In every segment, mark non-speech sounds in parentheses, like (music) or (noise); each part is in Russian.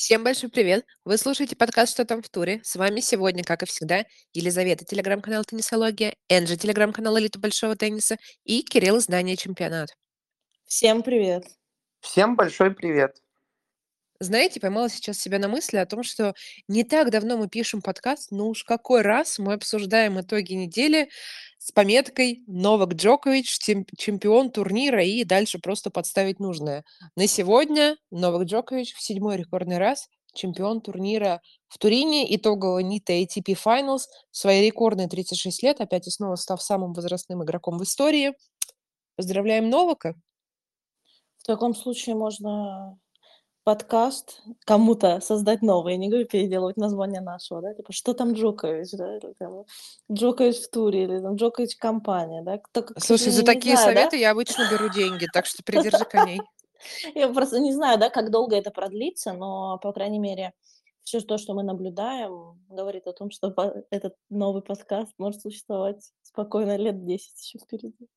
Всем большой привет! Вы слушаете подкаст «Что там в туре?». С вами сегодня, как и всегда, Елизавета, телеграм-канал «Теннисология», Энджи, телеграм-канал «Элита большого тенниса» и Кирилл, издание «Чемпионат». Всем привет! Всем большой привет! Знаете, поймала сейчас себя на мысли о том, что не так давно мы пишем подкаст, но уж какой раз мы обсуждаем итоги недели с пометкой «Новак Джокович, чемпион турнира» и дальше просто подставить нужное. На сегодня Новак Джокович в седьмой рекордный раз чемпион турнира в Турине, итогового НИТа ATP Finals, в свои рекордные 36 лет, опять и снова став самым возрастным игроком в истории. Поздравляем Новака! В таком случае можно подкаст кому-то создать новый, я не говорю переделывать название нашего, да, типа, что там Джокович, да, или там Джокович в туре, или там Джокович компания, да. Кто, Слушай, за такие знаю, советы да? я обычно беру деньги, так что придержи коней. (laughs) Я просто не знаю, да, как долго это продлится, но, по крайней мере, все то, что мы наблюдаем, говорит о том, что этот новый подкаст может существовать спокойно лет 10 еще впереди.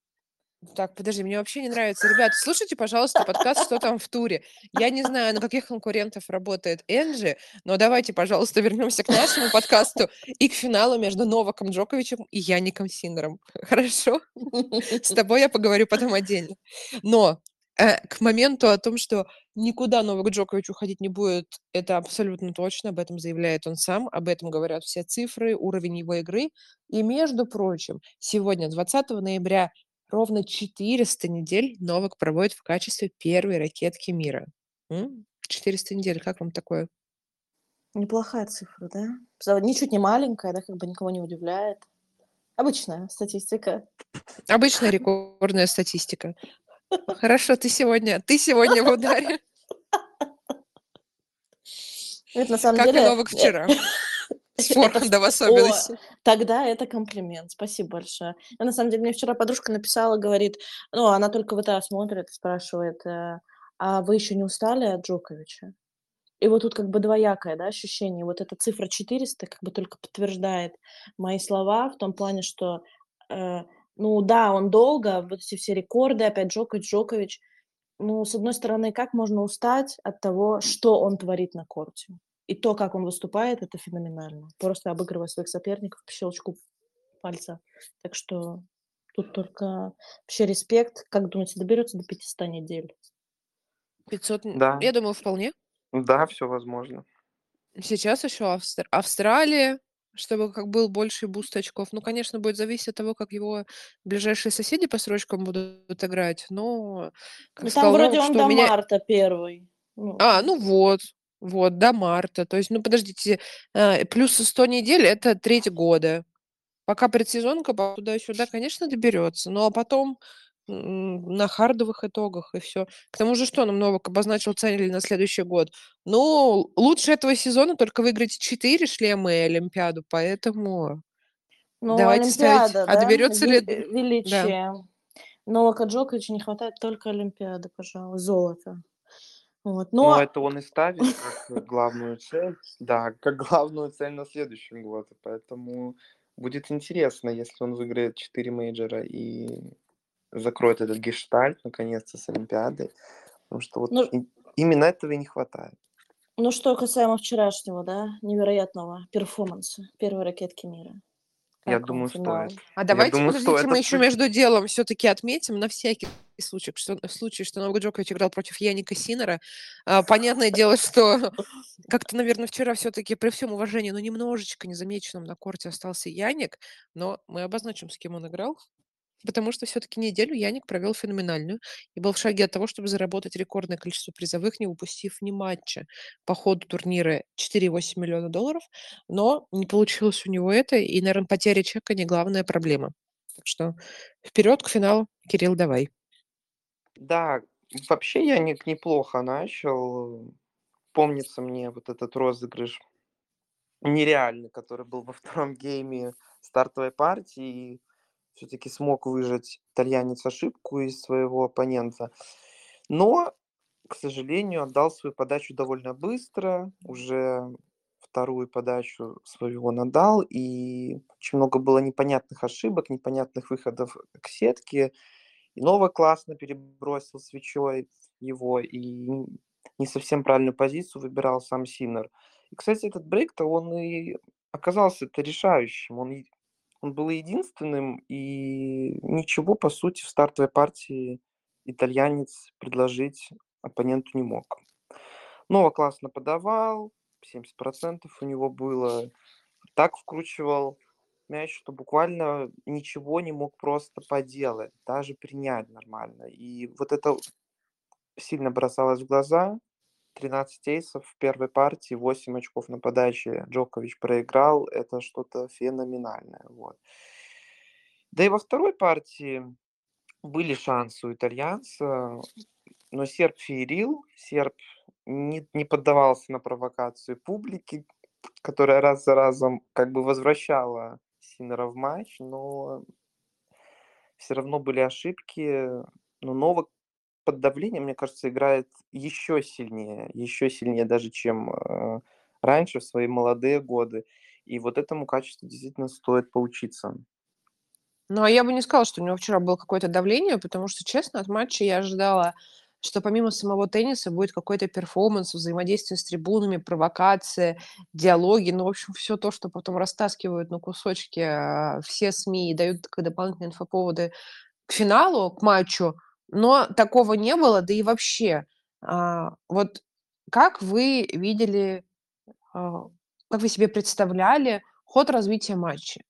Так, подожди, мне вообще не нравится. Ребята, слушайте, пожалуйста, подкаст «Что там в туре?». Я не знаю, на каких конкурентов работает Энджи, но давайте, пожалуйста, вернемся к нашему подкасту и к финалу между Новаком Джоковичем и Яником Синером. Хорошо? С (laughs) тобой я поговорю потом отдельно. Но э, к моменту о том, что никуда Новак Джокович уходить не будет, это абсолютно точно, об этом заявляет он сам, об этом говорят все цифры, уровень его игры. И, между прочим, сегодня, 20 ноября, ровно 400 недель Новак проводит в качестве первой ракетки мира. М? 400 недель, как вам такое? Неплохая цифра, да? Ничуть не маленькая, да, как бы никого не удивляет. Обычная статистика. Обычная рекордная статистика. Хорошо, ты сегодня, ты сегодня в ударе. Это на самом Как и деле... Новак вчера. С это- форхенда в О, особенности. Тогда это комплимент. Спасибо большое. А на самом деле, мне вчера подружка написала, говорит, ну, она только ВТА смотрит и спрашивает, э, а вы еще не устали от Джоковича? И вот тут как бы двоякое, да, ощущение. Вот эта цифра 400 как бы только подтверждает мои слова в том плане, что, э, ну да, он долго, вот эти все рекорды, опять Джокович, Джокович. Ну, с одной стороны, как можно устать от того, что он творит на корте? И то, как он выступает, это феноменально. Просто обыгрывая своих соперников по щелчку пальца. Так что тут только вообще респект. Как думаете, доберется до 500 недель? 500, н- Да. я думаю, вполне. Да, все возможно. Сейчас еще Австр- Австралия, чтобы как был больше буст очков. Ну, конечно, будет зависеть от того, как его ближайшие соседи по строчкам будут играть. Но, как Ну, там сказал вроде он у до меня... марта первый. Ну, А, ну вот, вот, до марта. То есть, ну, подождите, э, плюс 100 недель– это треть года. Пока предсезонка, туда-сюда, конечно, доберется. А потом на хардовых итогах и все. К тому же, что нам Новак обозначил цель на следующий год? Ну, лучше этого сезона только выиграть 4 шлема и Олимпиаду, поэтому ну, давайте ставить. Олимпиада, А да? доберется Ве- ли... Величие. Новака Джоковича не хватает только Олимпиады, пожалуй, золота. Вот. Но Но это он и ставит как главную цель. Да, как главную цель на следующий год. Поэтому будет интересно, если он выиграет 4 мейджора и закроет этот гештальт наконец-то с Олимпиадой. Потому что вот Ну- именно этого и не хватает. Ну, что касаемо вчерашнего, да, невероятного перформанса первой ракетки мира. Я думаю, финал? стоит. А давайте, думаю, подождите, стоит мы еще между делом все-таки отметим на всякий случай, что в случае, что Новак Джокович играл против Яника Синера. А, понятное дело, что как-то, наверное, вчера все-таки при всем уважении, но немножечко незамеченным на корте остался Яник, но мы обозначим, с кем он играл. Потому что все-таки неделю Яник провел феноменальную и был в шаге от того, чтобы заработать рекордное количество призовых, не упустив ни матча по ходу турнира 4,8 миллиона долларов. Но не получилось у него это, и, наверное, потеря чека не главная проблема. Так что вперед к финалу. Кирилл, давай. Да, вообще я не, неплохо начал. Помнится мне вот этот розыгрыш нереальный, который был во втором гейме стартовой партии. Все-таки смог выжать итальянец ошибку из своего оппонента. Но, к сожалению, отдал свою подачу довольно быстро. Уже вторую подачу свою он отдал. И очень много было непонятных ошибок, непонятных выходов к сетке. И Нова классно перебросил свечой его. И не совсем правильную позицию выбирал сам Синер. И, кстати, этот брейк-то, он и оказался-то решающим. Он, он был единственным, и ничего, по сути, в стартовой партии итальянец предложить оппоненту не мог. Нова классно подавал, 70% у него было. Так вкручивал мяч, что буквально ничего не мог просто поделать, даже принять нормально. И вот это сильно бросалось в глаза. 13 эйсов в первой партии, 8 очков на подаче Джокович проиграл. Это что-то феноменальное. Вот. Да и во второй партии были шансы у итальянца, но серб феерил, серб не, не поддавался на провокацию публики, которая раз за разом как бы возвращала Синера в матч, но все равно были ошибки. Но Новак под давлением, мне кажется, играет еще сильнее, еще сильнее даже, чем э, раньше, в свои молодые годы. И вот этому качеству действительно стоит поучиться. Ну, а я бы не сказала, что у него вчера было какое-то давление, потому что, честно, от матча я ожидала, что помимо самого тенниса будет какой-то перформанс, взаимодействие с трибунами, провокация, диалоги, ну, в общем, все то, что потом растаскивают на кусочки а, все СМИ и дают дополнительные инфоповоды к финалу, к матчу, но такого не было, да и вообще. А, вот как вы видели, а, как вы себе представляли ход развития матча?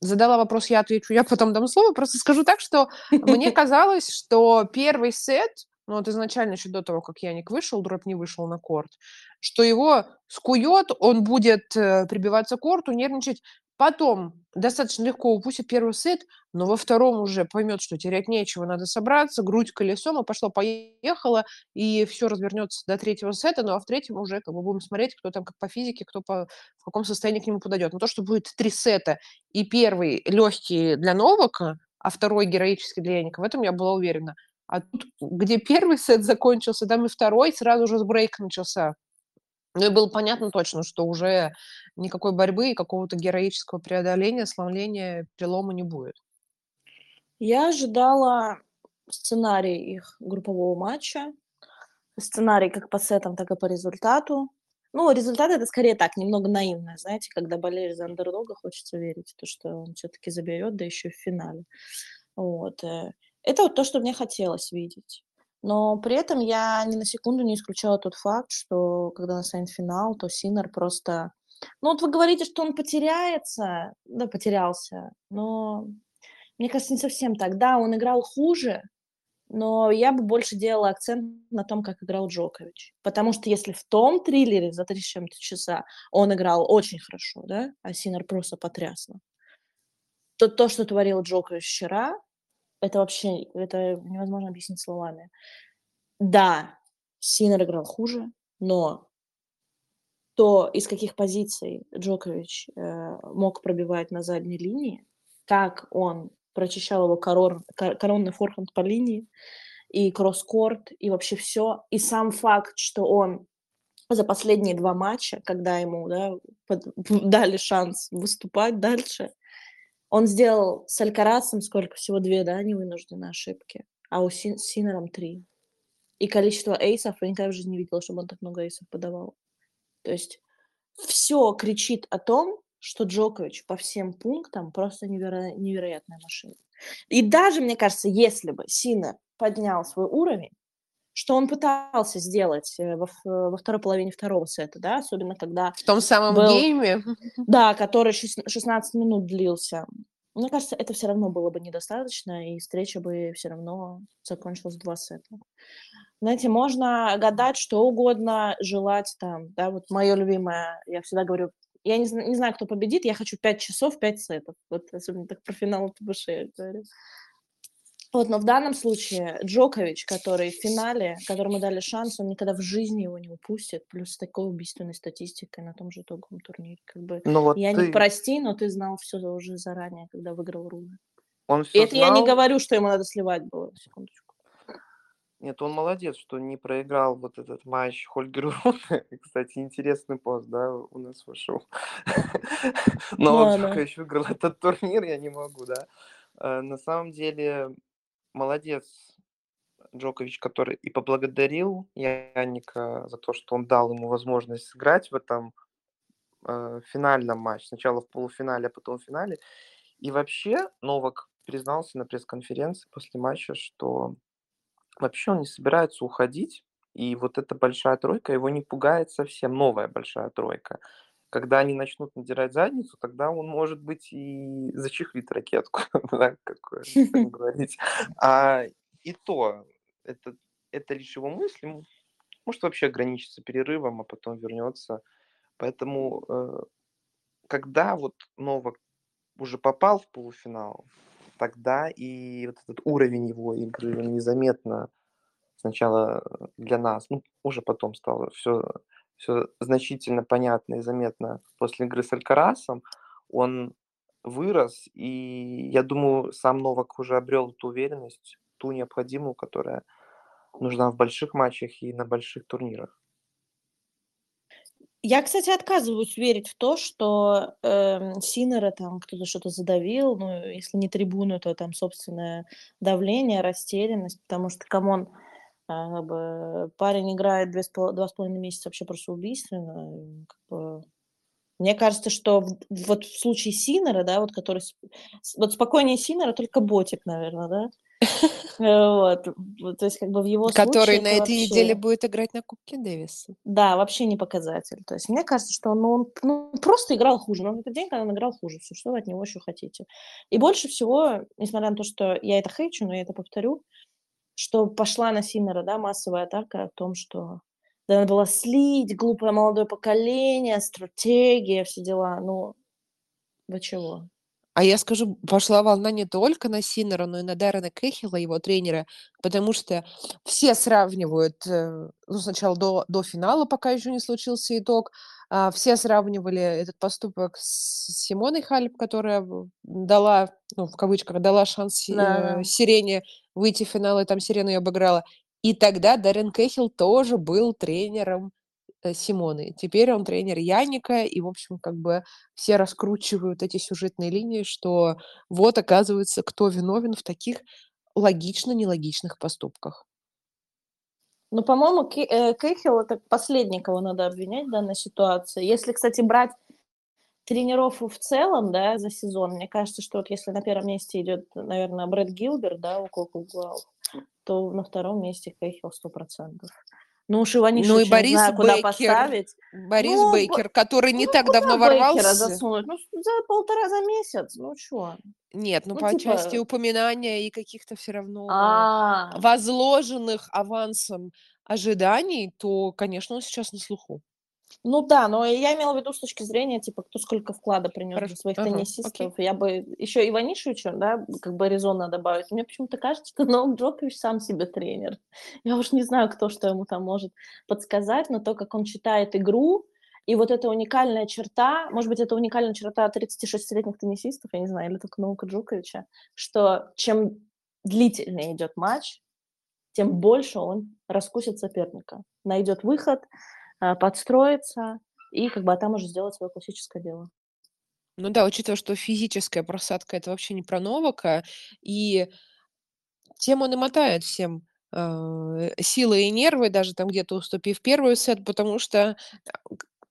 Задала вопрос, я отвечу, я потом дам слово. Просто скажу так, что мне (laughs) казалось, что первый сет, ну вот изначально еще до того, как Яник вышел, дробь не вышел на корт, что его скует, он будет э, прибиваться к корту, нервничать. Потом достаточно легко упустит первый сет, но во втором уже поймет, что терять нечего, надо собраться, грудь колесом, и пошло-поехало, и все развернется до третьего сета, ну а в третьем уже как бы будем смотреть, кто там как по физике, кто по, в каком состоянии к нему подойдет. Но то, что будет три сета, и первый легкий для Новака, а второй героический для Яника, в этом я была уверена. А тут, где первый сет закончился, там и второй, сразу же с брейк начался. Ну и было понятно точно, что уже никакой борьбы и какого-то героического преодоления, сломления, перелома не будет. Я ожидала сценарий их группового матча. Сценарий как по сетам, так и по результату. Ну, результат это скорее так, немного наивное, знаете, когда болеешь за андердога, хочется верить то, что он все-таки заберет, да еще в финале. Вот. Э. Это вот то, что мне хотелось видеть. Но при этом я ни на секунду не исключала тот факт, что когда настанет финал, то Синер просто... Ну вот вы говорите, что он потеряется, да, потерялся, но мне кажется, не совсем так. Да, он играл хуже, но я бы больше делала акцент на том, как играл Джокович. Потому что если в том триллере за три с чем-то часа он играл очень хорошо, да, а Синер просто потрясно, то то, что творил Джокович вчера, это вообще, это невозможно объяснить словами. Да, Синер играл хуже, но то, из каких позиций Джокович э, мог пробивать на задней линии, как он прочищал его корон, коронный форхенд по линии, и кросс-корт, и вообще все. И сам факт, что он за последние два матча, когда ему да, под, (laughs) дали шанс выступать дальше, он сделал с Алькарасом сколько? Всего две, да, невынужденные ошибки. А у Син- Синером три. И количество эйсов, я никогда в жизни не видела, чтобы он так много эйсов подавал. То есть все кричит о том, что Джокович по всем пунктам просто неверо- невероятная машина. И даже, мне кажется, если бы Синер поднял свой уровень, что он пытался сделать э, во, во второй половине второго сета, да, особенно когда... В том самом был, гейме? Да, который 16 минут длился. Мне кажется, это все равно было бы недостаточно, и встреча бы все равно закончилась в два сета. Знаете, можно гадать что угодно, желать там, да, вот мое любимое, я всегда говорю, я не, не знаю, кто победит, я хочу 5 часов, 5 сетов. Вот особенно так про финал ТБШ я говорю. Вот, но в данном случае Джокович, который в финале, которому дали шанс, он никогда в жизни его не упустит, плюс с такой убийственной статистикой на том же итоговом турнире. Как бы, ну, вот я ты... не прости, но ты знал все уже заранее, когда выиграл Руна. Он все И это знал... я не говорю, что ему надо сливать было, секундочку. Нет, он молодец, что не проиграл вот этот матч Хольгеру Руна. (laughs) Кстати, интересный пост, да, у нас вышел. (laughs) Но он только еще выиграл этот турнир, я не могу, да. Э, на самом деле, молодец Джокович, который и поблагодарил Яника за то, что он дал ему возможность сыграть в этом э, финальном матче. Сначала в полуфинале, а потом в финале. И вообще Новак признался на пресс-конференции после матча, что вообще он не собирается уходить. И вот эта большая тройка его не пугает совсем, новая большая тройка. Когда они начнут надирать задницу, тогда он, может быть, и зачехлит ракетку, (laughs) да, как (laughs) говорить. А и то, это, это лишь его мысли. Может вообще ограничиться перерывом, а потом вернется. Поэтому, э, когда вот Новак уже попал в полуфинал, тогда и вот этот уровень его игры незаметно сначала для нас, ну, уже потом стало все, все значительно понятно и заметно после игры с Алькарасом. Он вырос, и я думаю, сам Новак уже обрел эту уверенность, ту необходимую, которая нужна в больших матчах и на больших турнирах. Я, кстати, отказываюсь верить в то, что э, Синера там кто-то что-то задавил, ну, если не трибуну, то там собственное давление, растерянность, потому что, come on, а, как бы, парень играет две два с половиной месяца вообще просто убийственно. Как бы, мне кажется, что в, вот в случае Синера, да, вот который... Вот спокойнее Синера только Ботик, наверное, да? (laughs) Вот. То есть как бы в его Который на этой неделе будет играть на Кубке Дэвиса. Да, вообще не показатель. То есть мне кажется, что он ну, просто играл хуже. Но в этот день, когда он играл хуже, все, что вы от него еще хотите. И больше всего, несмотря на то, что я это хейчу, но я это повторю, что пошла на Синера, да, массовая атака о том, что да, надо было слить, глупое молодое поколение, стратегия, все дела. Ну, вы чего? А я скажу, пошла волна не только на Синера, но и на Даррена Кэхилла, его тренера, потому что все сравнивают, э, ну, сначала до, до финала, пока еще не случился итог, а, все сравнивали этот поступок с Симоной Халеп, которая дала, ну, в кавычках, дала шанс да. э, Сирене выйти в финал, и там Сирена ее обыграла. И тогда Даррен Кэхилл тоже был тренером Э, Симоны. Теперь он тренер Яника, и, в общем, как бы все раскручивают эти сюжетные линии, что вот, оказывается, кто виновен в таких логично-нелогичных поступках. Ну, по-моему, э, Кейхилл это последний, кого надо обвинять в данной ситуации. Если, кстати, брать тренеров в целом, да, за сезон, мне кажется, что вот если на первом месте идет, наверное, Брэд Гилберт, да, у Кока то на втором месте Кейхилл сто процентов. Ну уж Иванишевича ну, и Борис не знаю, куда Бейкер, поставить. Борис ну, Бейкер, который не ну, так давно ворвался. засунуть? Ну, за полтора за месяц, ну что? Нет, ну, ну по типа... части упоминания и каких-то все равно А-а-а. возложенных авансом ожиданий, то, конечно, он сейчас на слуху. Ну да, но я имела в виду с точки зрения, типа, кто сколько вклада принес для своих ага, теннисистов. Окей. Я бы еще Иванишевичу, да, как бы резонно добавить. Мне почему-то кажется, что (laughs) Новак Джокович сам себе тренер. Я уж не знаю, кто что ему там может подсказать, но то, как он читает игру, и вот эта уникальная черта, может быть, это уникальная черта 36-летних теннисистов, я не знаю, или только Новака Джоковича, что чем длительнее идет матч, тем больше он раскусит соперника, найдет выход, подстроиться и как бы а там уже сделать свое классическое дело. Ну да, учитывая, что физическая просадка это вообще не про Новака, и тем он и мотает всем э, силы и нервы, даже там где-то уступив первый сет, потому что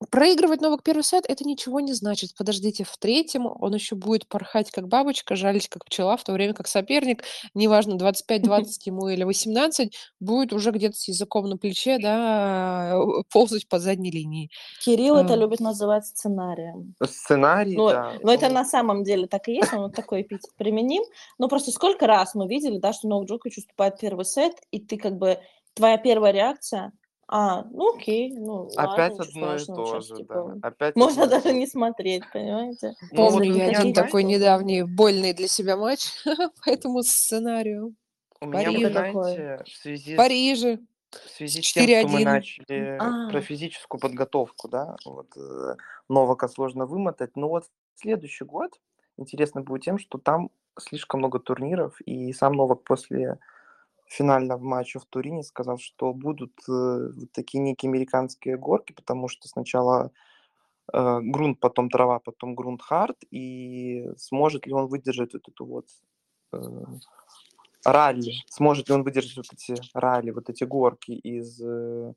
Проигрывать Новак первый сет это ничего не значит. Подождите, в третьем он еще будет порхать как бабочка, жалить как пчела, в то время как соперник, неважно, 25-20 (laughs) ему или 18, будет уже где-то с языком на плече, да, (laughs) ползать по задней линии. Кирилл это любит называть сценарием. Сценарий, Но, да. но это на самом деле так и есть, он вот такой эпитет применим. Но просто сколько раз мы видели, да, что Новак Джокович уступает первый сет, и ты как бы, твоя первая реакция – а, ну окей, ну Опять ладно, одно и то же, типа, да. Опять (laughs) можно даже не смотреть, понимаете? (laughs) Ну, Помню я один такой недавний больный для себя матч (laughs) по этому сценарию. У меня, вы знаете, в связи в Париже. В связи с тем, что мы начали а. про физическую подготовку, да, вот э, Новака сложно вымотать, но вот следующий год интересно будет тем, что там слишком много турниров, и сам Новак после финального матча в Турине сказал, что будут э, такие некие американские горки, потому что сначала э, грунт, потом трава, потом грунт хард, и сможет ли он выдержать вот эту вот э, ралли. Сможет ли он выдержать вот эти ралли, вот эти горки из э,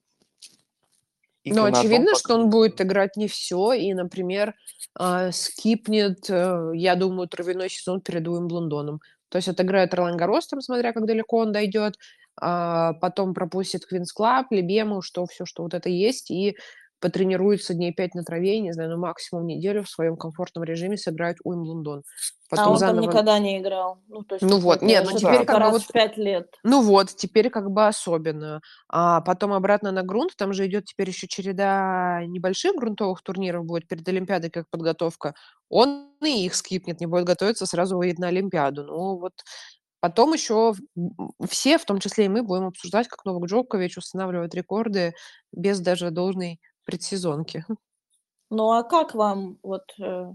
ну, очевидно, что он будет играть не все, и, например, э, скипнет, э, я думаю, травяной сезон перед Уимблдоном. То есть отыграет Ролан там, смотря как далеко он дойдет, а потом пропустит Queen's Club, Лебему, что все, что вот это есть, и потренируется дней пять на траве, не знаю, ну максимум неделю в своем комфортном режиме сыграет Уимблдон. Потом а он заново... там никогда не играл. Ну, то есть, ну вот, нет, ну теперь как бы вот... пять лет. Ну вот, теперь как бы особенно. А потом обратно на грунт, там же идет теперь еще череда небольших грунтовых турниров будет перед Олимпиадой как подготовка. Он и их скипнет, не будет готовиться, сразу выйдет на Олимпиаду. Ну вот Потом еще все, в том числе и мы, будем обсуждать, как Новак Джокович устанавливает рекорды без даже должной предсезонки. Ну а как вам, вот э,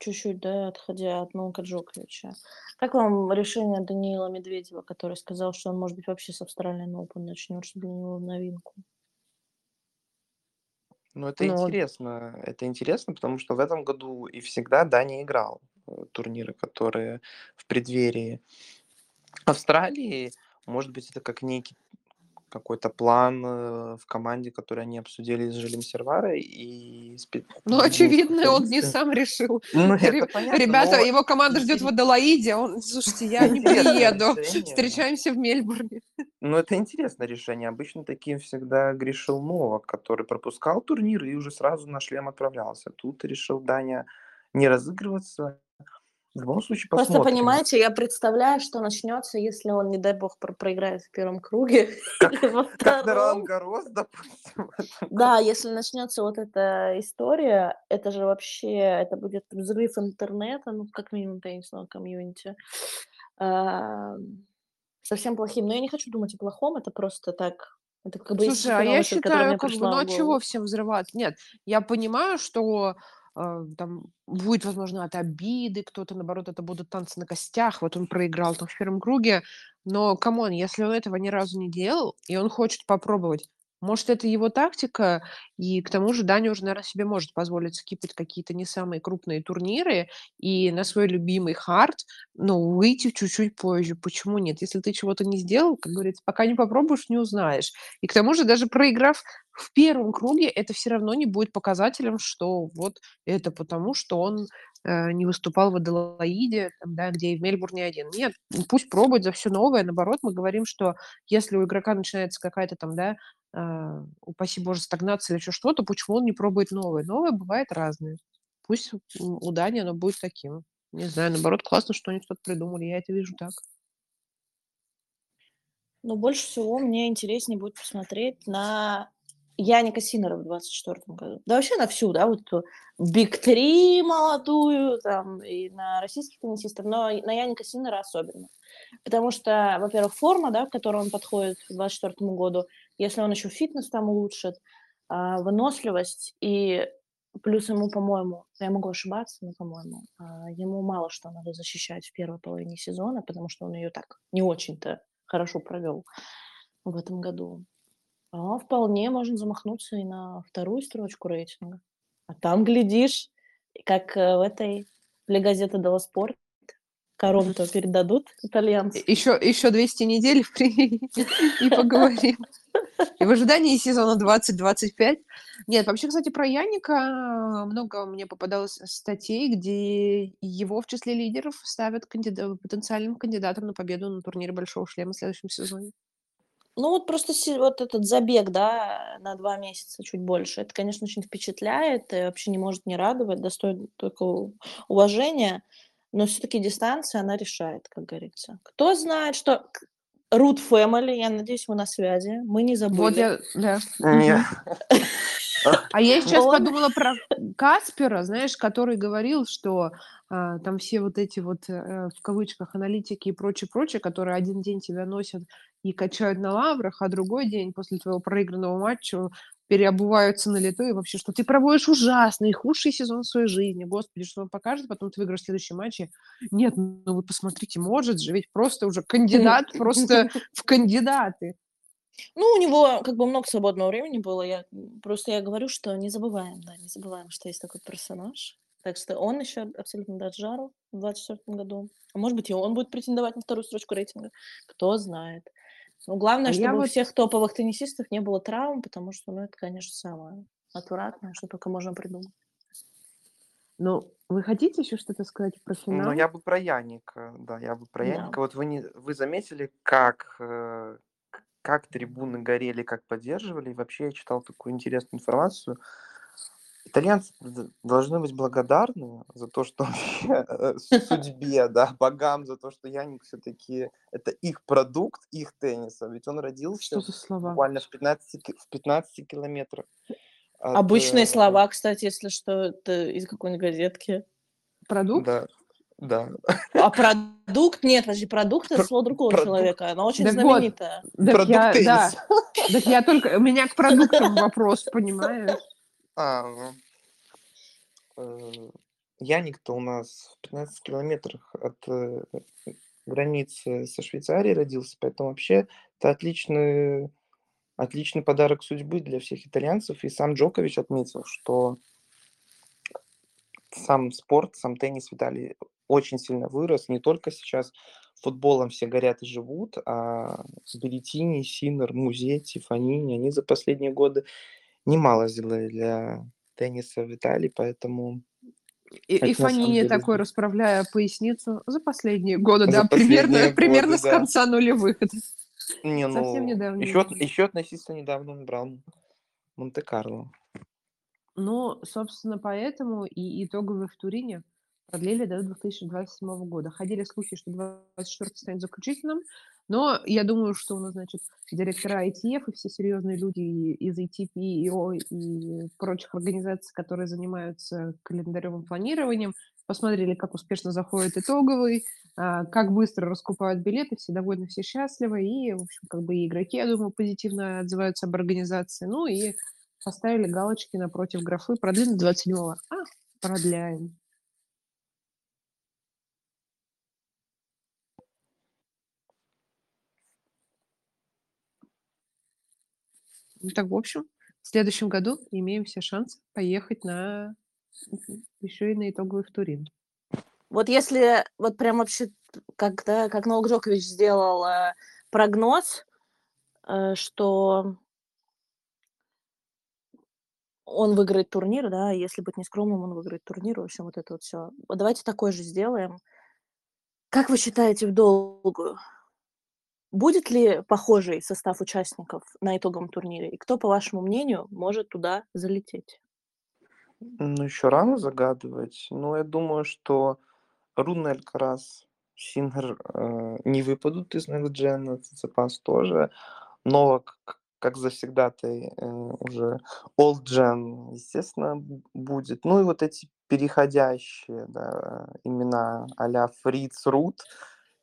чуть-чуть, да, отходя от Новака Джоковича, как вам решение Даниила Медведева, который сказал, что он, может быть, вообще с Австралией Open начнет, что для него в новинку? Ну, это ну, интересно. Это интересно, потому что в этом году и всегда Дани играл э, турниры, которые в преддверии Австралии. Может быть, это как некий какой-то план э, в команде, который они обсудили с Жилем Серварой и... Ну, очевидно, он не сам решил. (laughs) Ну, это понятно, Ребята, но... его команда ждет в Адалаиде, он, слушайте, я не приеду, встречаемся в Мельбурне. (laughs) Ну, это интересное решение. Обычно таким всегда грешил Новак, который пропускал турнир и уже сразу на шлем отправлялся. Тут решил Даня не разыгрываться, в любом случае посмотрим. Просто понимаете, я представляю, что начнется, если он, не дай бог, про проиграет в первом круге. (laughs) Как Ролан Гарос, допустим. (laughs) Да, если начнется вот эта история, это же вообще, это будет взрыв интернета, ну, как минимум теннисного комьюнити. Совсем плохим. Но я не хочу думать о плохом, это просто так это как бы Слушай, а я считаю, как бы, ну а чего всем взрывать? Нет, я понимаю, что а, там будет, возможно, от обиды, кто-то, наоборот, это будут танцы на костях, вот он проиграл там в первом круге, но, come on, если он этого ни разу не делал, и он хочет попробовать, может, это его тактика, и к тому же Даня уже, наверное, себе может позволить скипать какие-то не самые крупные турниры и на свой любимый хард, ну, выйти чуть-чуть позже. Почему нет? Если ты чего-то не сделал, как говорится, пока не попробуешь, не узнаешь. И к тому же даже проиграв в первом круге, это все равно не будет показателем, что вот это потому, что он э, не выступал в Аделаиде, там, да, где и в Мельбурне один. Нет, пусть пробует за все новое. Наоборот, мы говорим, что если у игрока начинается какая-то там, да, упаси боже, стагнация или еще что-то, почему он не пробует новое? Новое бывает разное. Пусть у Дани оно будет таким. Не знаю, наоборот, классно, что они что-то придумали. Я это вижу так. Но больше всего мне интереснее будет посмотреть на Яника Синера в 24 году. Да вообще на всю, да, вот эту Биг 3 молодую, там, и на российских теннисистов, но на Яника Синера особенно. Потому что, во-первых, форма, да, в которой он подходит к 24 году, если он еще фитнес там улучшит, а, выносливость и плюс ему, по-моему, я могу ошибаться, но, по-моему, а, ему мало что надо защищать в первой половине сезона, потому что он ее так не очень-то хорошо провел в этом году. А вполне можно замахнуться и на вторую строчку рейтинга. А там, глядишь, как э, в этой для газеты «Дело Спорт» коронку передадут итальянцы. Еще, еще 200 недель и поговорим. И в ожидании сезона 2025. Нет, вообще, кстати, про Яника много мне попадалось статей, где его в числе лидеров ставят кандидат, потенциальным кандидатом на победу на турнире Большого шлема в следующем сезоне. Ну вот просто вот этот забег, да, на два месяца, чуть больше, это, конечно, очень впечатляет и вообще не может не радовать, достоин только уважения, но все-таки дистанция, она решает, как говорится. Кто знает, что Root Family, я надеюсь, вы на связи, мы не забыли. Вот я, да. А я сейчас подумала про Каспера, знаешь, который говорил, что а, там все вот эти вот, э, в кавычках, аналитики и прочее, прочее, которые один день тебя носят и качают на лаврах, а другой день после твоего проигранного матча переобуваются на лету и вообще, что ты проводишь ужасный, худший сезон в своей жизни. Господи, что он покажет, потом ты выиграешь следующий матч. Нет, ну вы посмотрите, может же, ведь просто уже кандидат (laughs) просто в кандидаты. Ну, у него как бы много свободного времени было. Я просто я говорю, что не забываем, да, не забываем, что есть такой персонаж. Так что он еще абсолютно Даджару в 2024 году. А может быть, и он будет претендовать на вторую строчку рейтинга. Кто знает. Но главное, А я чтобы у вот- всех топовых теннисистов не было травм, потому что, ну, это, конечно, самое отвратное, что только можно придумать. Ну, вы хотите еще что-то сказать про финал? Ну, я бы про Яника, да, я бы про Да. Яника. Вот вы, не, вы заметили, как, э, как трибуны горели, как поддерживали? И вообще я читал такую интересную информацию. Итальянцы должны быть благодарны за то, что э, (laughs) судьбе, да, богам, за то, что Яник все-таки это их продукт, их тенниса. Ведь он родился Что за слова? буквально в 15, ки- в 15 километрах. от, Обычные э, слова, кстати, если что, это из какой-нибудь газетки. Продукт? Да, да. А продукт? Нет, подожди, продукт это слово другого продукт. человека. Оно очень Так вот. знаменитое. Так Продукт я, да, так я только, у меня к продуктам вопрос, понимаешь? А, э, Яник-то у нас в 15 километрах от э, границы со Швейцарией родился, поэтому вообще это отличный, отличный подарок судьбы для всех итальянцев. И сам Джокович отметил, что сам спорт, сам теннис в Италии очень сильно вырос. Не только сейчас футболом все горят и живут, а Беретини, Синер, Музетти, Фанини, они за последние годы немало сделали для тенниса в Италии, поэтому И, и Фанини деле такой, расправляя поясницу за последние годы, За да, примерно, последние примерно годы, с да. конца нулевых. не, ну, Совсем недавно еще, еще относительно недавно он брал Монте-Карло. Ну, собственно, поэтому и итоговые в Турине продлили до 2027 года. Ходили слухи, что 24 станет заключительным, но я думаю, что у нас, значит, директора ITF и все серьезные люди из ATP, ИО и прочих организаций, которые занимаются календарем и планированием, посмотрели, как успешно заходит итоговый, а, как быстро раскупают билеты, все довольны, все счастливы, и, в общем, как бы и игроки, я думаю, позитивно отзываются об организации, ну и поставили галочки напротив графы, продлили до 27-го. А, продляем. Ну, Так, в общем, в следующем году имеем все шансы поехать на еще и на итоговый в Турин. Вот если вот прям вообще, как, да, как Новак Джокович сделал э, прогноз, э, что он выиграет турнир, да, если быть нескромным, он выиграет турнир, в общем, вот это вот все. Давайте такой же сделаем. Как вы считаете в долгую? Будет ли похожий состав участников на итоговом турнире? И кто, по вашему мнению, может туда залететь? Ну, еще рано загадывать, но я думаю, что Руна Алькарас, Сингер э, не выпадут из Next Gen, тоже. Новак, как завсегдатый, э, уже Old Gen, естественно, будет. Ну и вот эти переходящие да, имена а-ля Фриц, Рут,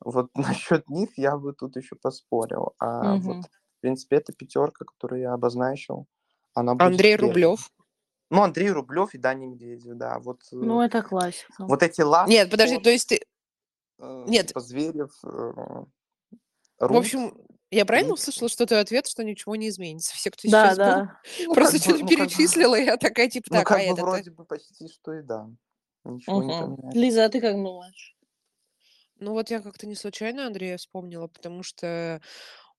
вот (laughs) насчет них я бы тут еще поспорил. А вот, Мгм. в принципе, эта пятерка, которую я обозначил, она будет Андрей первой. Рублев. Ну, Андрей Рублев и Даня Медведев, да. Вот, э, Ну, это классика. вот эти ласт Нет, подожди, то есть ты... э, нет. типа Зверев, э, В Рут. общем, я правильно Рут. услышала, что твой ответ, что ничего не изменится? Все, кто Да, сейчас был, да. Ну, просто как что-то ну, как перечислила, и я такая, типа, Ну, так, как а бы это... вроде бы почти что и да. Ничего не Мгм. поменяется. Лиза, а ты как думаешь? Ну вот я как-то не случайно Андрея вспомнила, потому что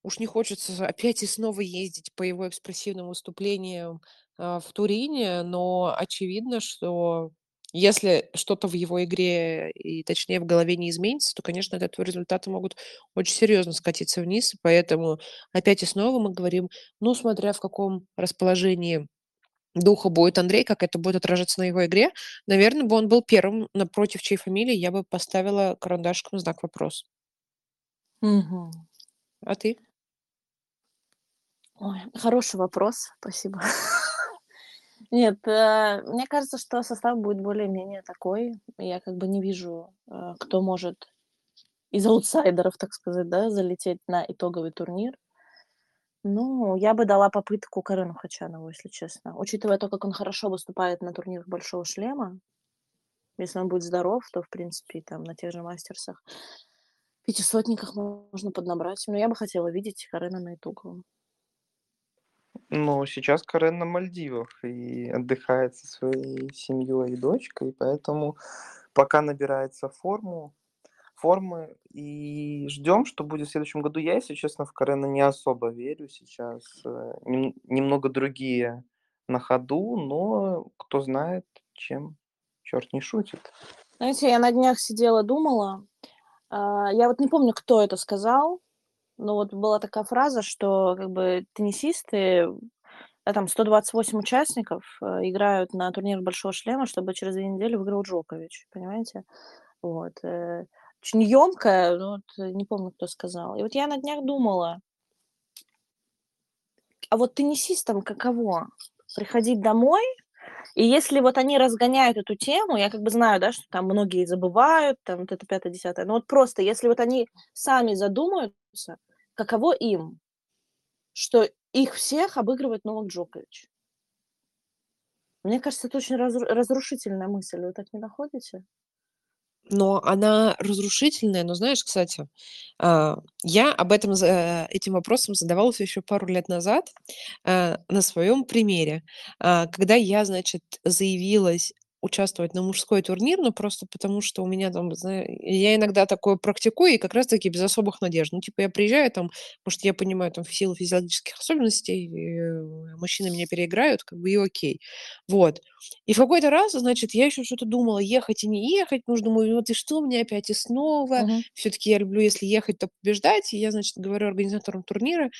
уж не хочется опять и снова ездить по его экспрессивным выступлениям а, в Турине, но очевидно, что если что-то в его игре и точнее в голове не изменится, то, конечно, от этого результаты могут очень серьезно скатиться вниз. Поэтому опять и снова мы говорим, ну, смотря в каком расположении духа будет Андрей, как это будет отражаться на его игре, наверное, бы он был первым, напротив чьей фамилии я бы поставила карандашком знак вопрос. Мгм. А ты? Ой, хороший вопрос, спасибо. (laughs) Нет, э, мне кажется, что состав будет более-менее такой. Я как бы не вижу, э, кто может из аутсайдеров, так сказать, да, залететь на итоговый турнир. Ну, я бы дала попытку Карену Хачанову, если честно. Учитывая то, как он хорошо выступает на турнирах Большого Шлема, если он будет здоров, то, в принципе, там на тех же мастерсах, пятисотниках можно поднабрать. Но я бы хотела видеть Карена на итоговом. Ну, сейчас Карен на Мальдивах и отдыхает со своей семьей и дочкой, поэтому пока набирается форму, формы и ждем, что будет в следующем году. Я, если честно, в Карена не особо верю сейчас. Э, нем- немного другие на ходу, но кто знает, чем черт не шутит. Знаете, я на днях сидела, думала. а, Я вот не помню, кто это сказал, но вот была такая фраза, что как бы теннисисты, а там 128 участников э, играют на турнир Большого Шлема, чтобы через две недели выиграл Джокович, понимаете? Вот. Очень емкая, но вот э, не помню, кто сказал. И вот я на днях думала, а вот теннисистам каково? Приходить домой и если вот они разгоняют эту тему, я как бы знаю, да, что там многие забывают, там вот это пятое, десятое, но вот просто если вот они сами задумаются, каково им, что их всех обыгрывает Новак Джокович. Мне кажется, это очень разру- разрушительная мысль, вы так не находите? Но она разрушительная. Но знаешь, кстати, а, я об этом, этим вопросом задавалась еще пару лет назад а, на своем примере, А, когда я, значит, заявилась участвовать на мужской турнир, но просто потому, что у меня там, зна- я иногда такое практикую, и как раз-таки без особых надежд. Ну, типа, я приезжаю там, может, я понимаю, там, в силу физиологических особенностей, э, мужчины меня переиграют, как бы и окей. Вот. И в какой-то раз, значит, я еще что-то думала, ехать и не ехать. Ну, думаю, вот и что мне опять и снова. Мгм. Все-таки я люблю, если ехать, то побеждать. И я, значит, говорю организаторам турнира,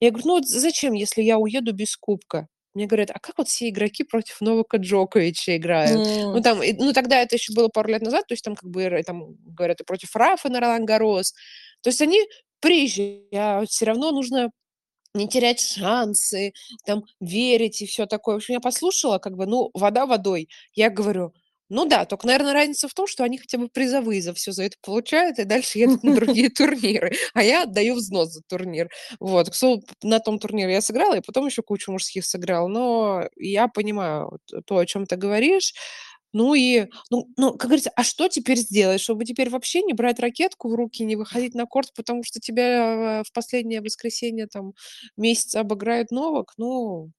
я говорю, ну вот зачем, если я уеду без кубка? Мне говорят, а как вот все игроки против Новака Джоковича играют? Ну, М, там, ну, тогда это еще было пару лет назад, то есть там как бы там говорят и против Рафа на Ролан Гарос. То есть они приезжают, все равно нужно не терять шансы, там, верить и все такое. В общем, я послушала, как бы, ну, вода водой. Я говорю, ну да, только, наверное, разница в том, что они хотя бы призовые за все за это получают и дальше едут на другие (laughs) турниры, а я отдаю взнос за турнир. Вот, к слову, на том турнире я сыграла, и потом еще кучу мужских сыграла, но я понимаю то, о чем ты говоришь. Ну и, ну, ну, как говорится, а что теперь сделать, чтобы теперь вообще не брать ракетку в руки, не выходить на корт, потому что тебя э, в последнее воскресенье там месяца обыграет Новак? Ну,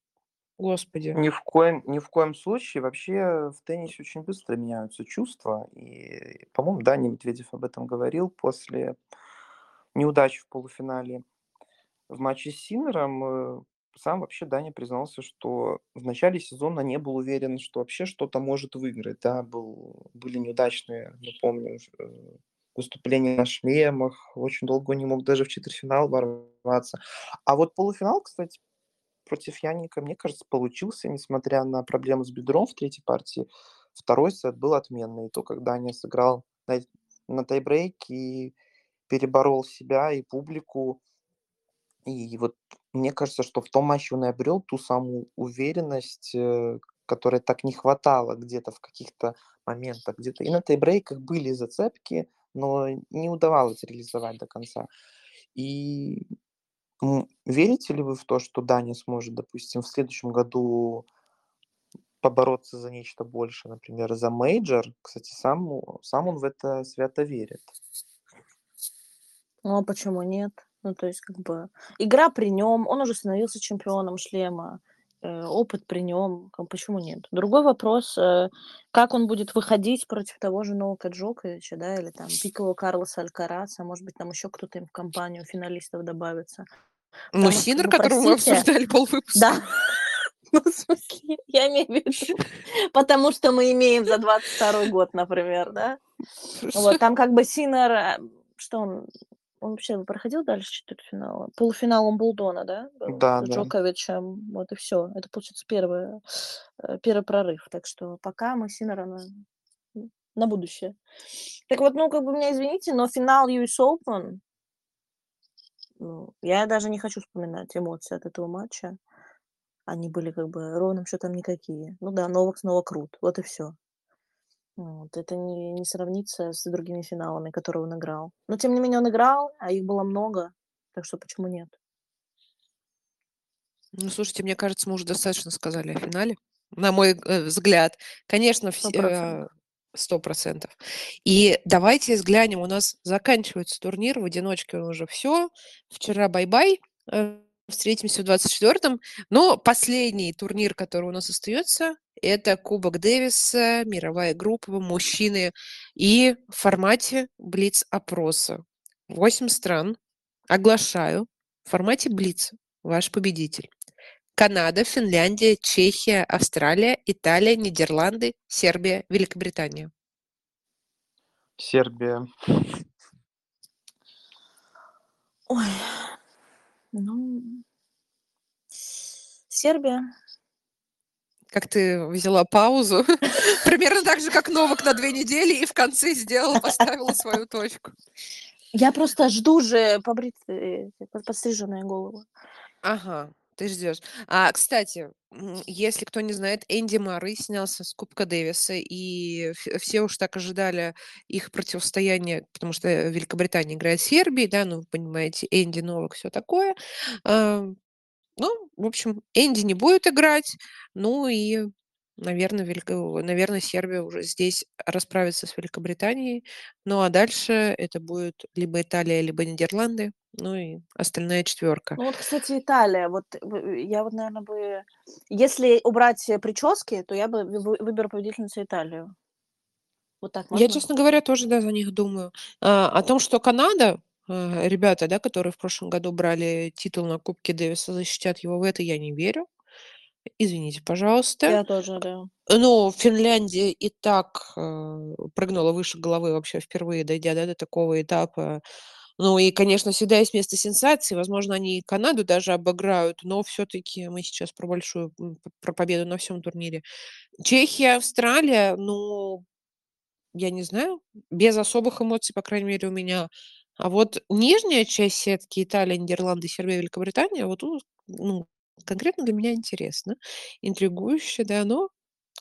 господи. Ни в коем, ни в коем случае. Вообще в теннисе очень быстро меняются чувства. И, по-моему, Даня Медведев об этом говорил после неудачи в полуфинале в матче с Синером. э, Сам вообще Даня признался, что в начале сезона не был уверен, что вообще что-то может выиграть. Да, был, были неудачные, мы помним, э, выступления на шлемах. Очень долго не мог даже в четвертьфинал ворваться. А вот полуфинал, кстати, против Яника, мне кажется, получился, несмотря на проблемы с бедром в третьей партии. Второй сет был отменный. И то, когда Даня сыграл на, на тайбрейк и переборол себя и публику. И вот мне кажется, что в том матче он и обрел ту самую уверенность, э, которой так не хватало где-то в каких-то моментах. Где-то и на тайбрейках были зацепки, но не удавалось реализовать до конца. И верите ли вы в то, что Даня сможет, допустим, в следующем году побороться за нечто больше, например, за мейджор? Кстати, сам, сам он в это свято верит. Ну, а почему нет? Ну, то есть, как бы, игра при нем, он уже становился чемпионом шлема, э, опыт при нем, почему нет? Другой вопрос, э, как он будет выходить против того же Новака Джоковича, да, или там Пикового Карлоса Алькараса, может быть, там еще кто-то им в компанию финалистов добавится. Ну, Потому что, Синер, ну, которого мы обсуждали полвыпуска. Да. (laughs) Ну, в смысле, я имею в виду, потому что мы имеем за 22 год, например, да? Вот, там как бы Синер, э, что он, он вообще проходил дальше четвертьфинала? Полуфинал Умблдона, да? Да, С да. Джоковичем, вот и все. Это, получается, первый, э, первый прорыв. Так что пока мы Синера на, на будущее. Так вот, ну, как бы меня извините, но финал US Open, ну, я даже не хочу вспоминать эмоции от этого матча. Они были как бы ровным счетом никакие. Ну да, Новак снова крут. Вот и все. Вот. Это не, не сравнится с другими финалами, которые он играл. Но тем не менее он играл, а их было много. Так что почему нет? Ну, слушайте, мне кажется, мы уже достаточно сказали о финале, на мой э, взгляд. Конечно, Сто вс- процентов. э, сто процентов. И давайте взглянем, у нас заканчивается турнир, в одиночке уже все. Вчера bye-bye. э, встретимся в 24-м. Но последний турнир, который у нас остается, это Кубок Дэвиса, мировая группа, мужчины. И в формате Блиц-опроса. Восемь стран. Оглашаю. В формате Блиц. Ваш победитель. Канада, Финляндия, Чехия, Австралия, Италия, Нидерланды, Сербия, Великобритания. Сербия. Ой, ну, Сербия. Как ты взяла паузу, (laughs) примерно так же, как Новак на две недели, и в конце сделала, поставила свою точку. Я просто жду же побритые, подстриженные головы. Ага, ты ждешь. А, кстати, если кто не знает, Энди Мары снялся с Кубка Дэвиса, и все уж так ожидали их противостояния, потому что Великобритания играет с Сербией, да, ну, вы понимаете, Энди Новак, все такое. А, ну, в общем, Энди не будет играть, ну и Наверное, Велико... Наверное, Сербия уже здесь расправится с Великобританией. Ну а дальше это будет либо Италия, либо Нидерланды, ну и остальная четверка. Ну вот, кстати, Италия. Вот я вот, наверное, бы... Если убрать прически, то я бы выберу победительницу Италию. Вот так можно? Я, честно говоря, тоже да, за них думаю. А, о том, что Канада, а, ребята, да, которые в прошлом году брали титул на Кубке Дэвиса, защитят его в это, я не верю. Извините, пожалуйста. Я тоже, да. Ну, Финляндия и так э, прыгнула выше головы вообще впервые, дойдя да, до такого этапа. Ну и, конечно, всегда есть место сенсации. Возможно, они и Канаду даже обыграют, но все-таки мы сейчас про большую, про победу на всем турнире. Чехия, Австралия, ну, я не знаю, без особых эмоций, по крайней мере, у меня. А вот нижняя часть сетки Италия, Нидерланды, Сербия, Великобритания, вот тут, ну, конкретно для меня интересно, интригующе, да, но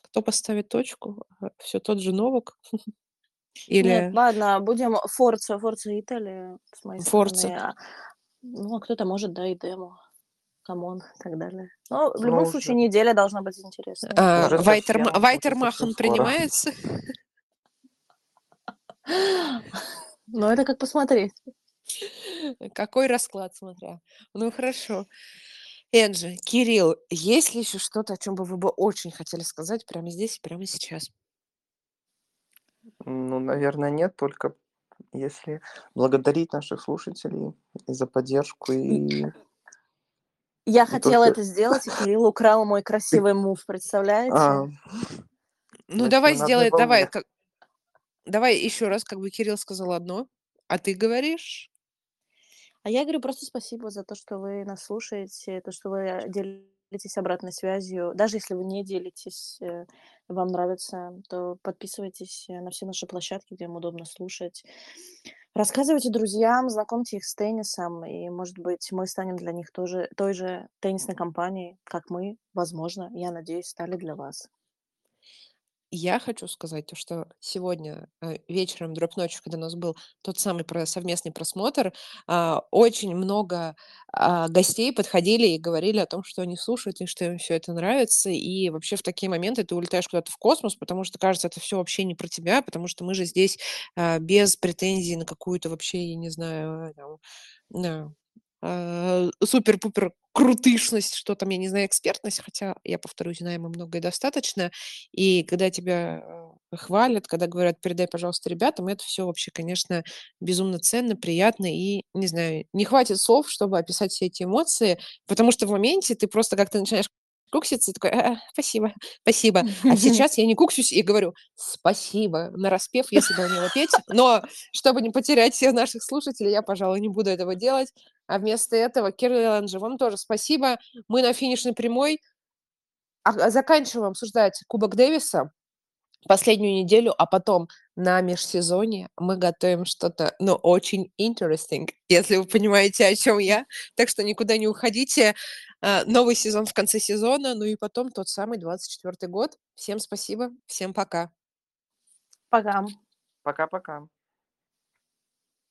кто поставит точку? Все тот же Новак? (laughs) Нет, ладно, будем Forza, Forza Italia с моей Forza. стороны. А, ну, а кто-то может, да, idemo. Come on, и так далее. Но в любом Ну, случае уже. неделя должна быть интересной. А, Уже Weiterma- совсем, уже Weitermachen скоро. принимается? (laughs) Ну, это как посмотреть. Какой расклад, смотря. Ну, хорошо. Энджи, Кирилл, есть ли еще что-то, о чем бы вы бы очень хотели сказать прямо здесь и прямо сейчас? Ну, наверное, нет, только если благодарить наших слушателей за поддержку и Я И хотела что- это сделать, и Кирилл украл мой красивый мув, представляете? а, Ну, Значит, давай сделай, давай, как... давай еще раз, как бы Кирилл сказал одно, а ты говоришь? А я говорю просто спасибо за то, что вы нас слушаете, то, что вы делитесь обратной связью. Даже если вы не делитесь, э, вам нравится, то подписывайтесь э, на все наши площадки, где им удобно слушать. Рассказывайте друзьям, знакомьте их с теннисом, и, может быть, мы станем для них тоже той же теннисной компанией, как мы, возможно, я надеюсь, стали для вас. Я хочу сказать то, что сегодня э, вечером, дробь ночью, когда у нас был тот самый совместный просмотр, а, очень много а, гостей подходили и говорили о том, что они слушают и что им все это нравится. И вообще в такие моменты ты улетаешь куда-то в космос, потому что кажется, это все вообще не про тебя, потому что мы же здесь а, без претензий на какую-то вообще, я не знаю, там, а, супер-пупер крутышность, что там, я не знаю, экспертность, хотя, я повторюсь, знаем мы многое достаточно. И когда тебя э, хвалят, когда говорят, передай, пожалуйста, ребятам, это все вообще, конечно, безумно ценно, приятно. И, не знаю, не хватит слов, чтобы описать все эти эмоции, потому что в моменте ты просто как-то начинаешь кукситься и такой, «А, спасибо, спасибо. А (laughs) сейчас я не куксюсь и говорю спасибо на распев, если бы умела петь. Но чтобы не потерять всех наших слушателей, я, пожалуй, не буду этого делать. А вместо этого, Кирилл Анжи, вам тоже спасибо. Мы на финишной прямой а- заканчиваем обсуждать Кубок Дэвиса последнюю неделю, а потом на межсезонье мы готовим что-то, ну, очень interesting, если вы понимаете, о чем я. Так что никуда не уходите. А, Новый сезон в конце сезона, ну и потом тот самый 24 год. Всем спасибо, всем пока. Пока. Пока-пока.